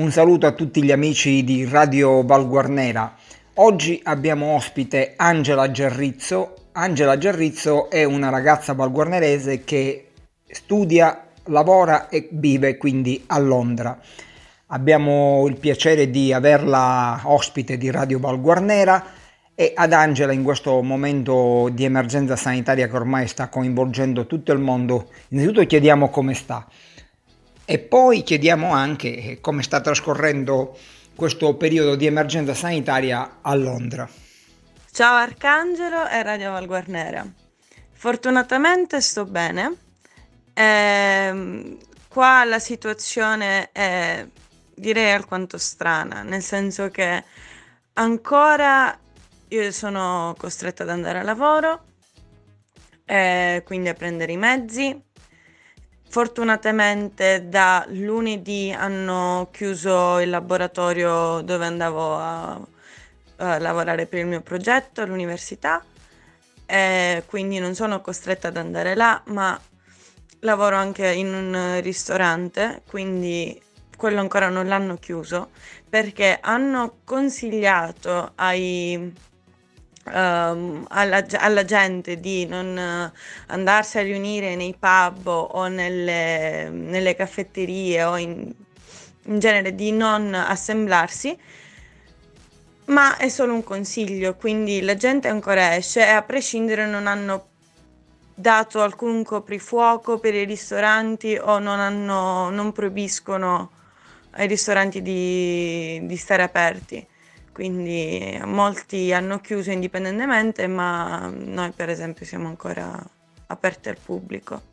Un saluto a tutti gli amici di Radio Valguarnera. Oggi abbiamo ospite Angela Gerrizzo. Angela Gerrizzo è una ragazza valguarnerese che studia, lavora e vive quindi a Londra. Abbiamo il piacere di averla ospite di Radio Valguarnera e ad Angela in questo momento di emergenza sanitaria che ormai sta coinvolgendo tutto il mondo. Innanzitutto chiediamo come sta. E poi chiediamo anche come sta trascorrendo questo periodo di emergenza sanitaria a Londra. Ciao Arcangelo e Radio Valguarnera. Fortunatamente sto bene. Ehm, qua la situazione è direi alquanto strana, nel senso che ancora io sono costretta ad andare a lavoro, eh, quindi a prendere i mezzi Fortunatamente da lunedì hanno chiuso il laboratorio dove andavo a, a lavorare per il mio progetto all'università e quindi non sono costretta ad andare là, ma lavoro anche in un ristorante, quindi quello ancora non l'hanno chiuso perché hanno consigliato ai um, alla, alla, gente di non uh, andarsi a riunire nei pub o nelle, nelle caffetterie o in, in genere di non assemblarsi ma è solo un consiglio, quindi la gente ancora esce e a prescindere non hanno dato alcun coprifuoco per i ristoranti o non, hanno, non proibiscono ai ristoranti di, di stare aperti quindi molti hanno chiuso indipendentemente, ma noi per esempio siamo ancora aperti al pubblico.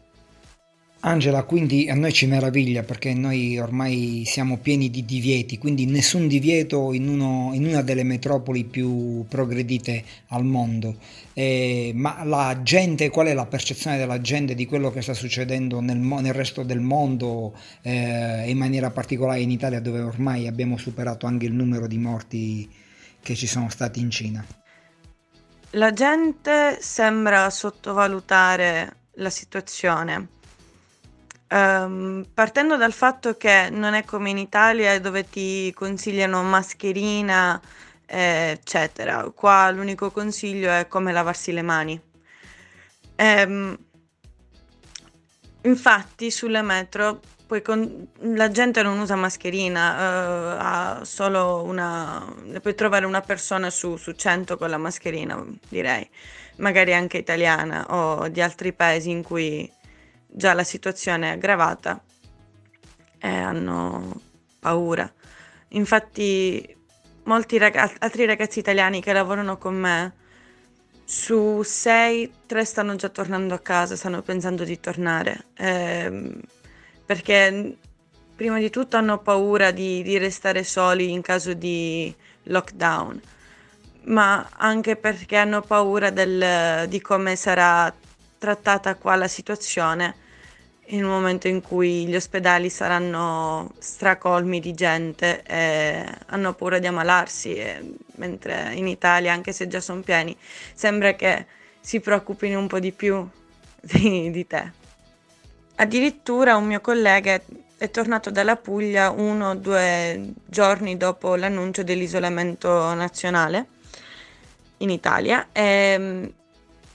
Angela, quindi a noi ci meraviglia perché noi ormai siamo pieni di divieti, quindi nessun divieto in, uno, in una delle metropoli più progredite al mondo. Eh, ma la gente, qual è la percezione della gente di quello che sta succedendo nel, nel resto del mondo, eh, in maniera particolare in Italia dove ormai abbiamo superato anche il numero di morti che ci sono stati in Cina? La gente sembra sottovalutare la situazione Um, partendo dal fatto che non è come in Italia dove ti consigliano mascherina, eccetera. Qua l'unico consiglio è come lavarsi le mani. Um, infatti sulle metro con... la gente non usa mascherina, uh, ha solo una... puoi trovare una persona su, su 100 con la mascherina, direi, magari anche italiana o di altri paesi in cui già la situazione è aggravata e hanno paura. Infatti molti ragazzi, altri ragazzi italiani che lavorano con me, su sei, tre stanno già tornando a casa, stanno pensando di tornare, eh, perché prima di tutto hanno paura di, di restare soli in caso di lockdown, ma anche perché hanno paura del, di come sarà trattata qua la situazione in un momento in cui gli ospedali saranno stracolmi di gente e hanno paura di ammalarsi, e, mentre in Italia, anche se già sono pieni, sembra che si preoccupino un po' di più di, di te. Addirittura un mio collega è tornato dalla Puglia uno o due giorni dopo l'annuncio dell'isolamento nazionale in Italia e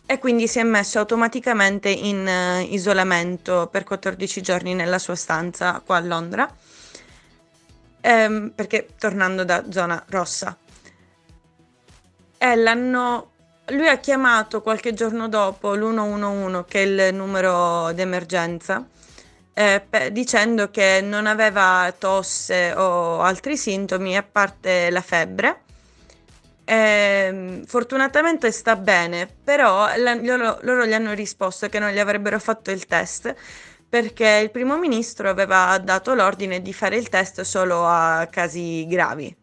e quindi si è messo automaticamente in uh, isolamento per 14 giorni nella sua stanza qua a Londra, ehm, perché tornando da zona rossa. E l'hanno lui ha chiamato qualche giorno dopo l'111, che è il numero d'emergenza, eh, dicendo che non aveva tosse o altri sintomi, a parte la febbre, eh, fortunatamente sta bene, però la, loro, loro gli hanno risposto che non gli avrebbero fatto il test perché il primo ministro aveva dato l'ordine di fare il test solo a casi gravi.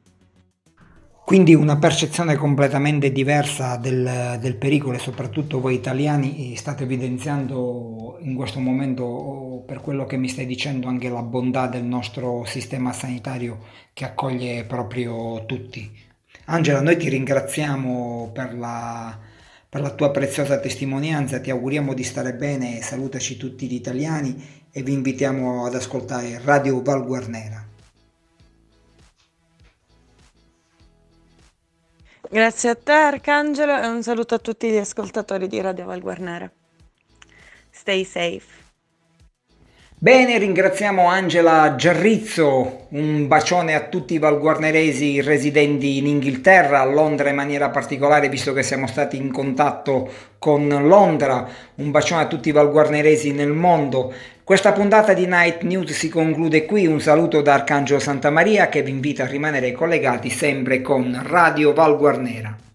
Quindi una percezione completamente diversa del, del, pericolo e soprattutto voi italiani state evidenziando in questo momento, per quello che mi stai dicendo, anche la bontà del nostro sistema sanitario che accoglie proprio tutti. Angela, noi ti ringraziamo per la, per la tua preziosa testimonianza, ti auguriamo di stare bene, salutaci tutti gli italiani e vi invitiamo ad ascoltare Radio Val Guarnera. Grazie a te Arcangelo e un saluto a tutti gli ascoltatori di Radio Val Guarnera. Stay safe. Bene, ringraziamo Angela Gerrizzo, un bacione a tutti i valguarneresi residenti in Inghilterra, a Londra in maniera particolare, visto che siamo stati in contatto con Londra, un bacione a tutti i valguarneresi nel mondo. Questa puntata di Night News si conclude qui, un saluto da Arcangelo Santamaria che vi invita a rimanere collegati sempre con Radio Valguarnera.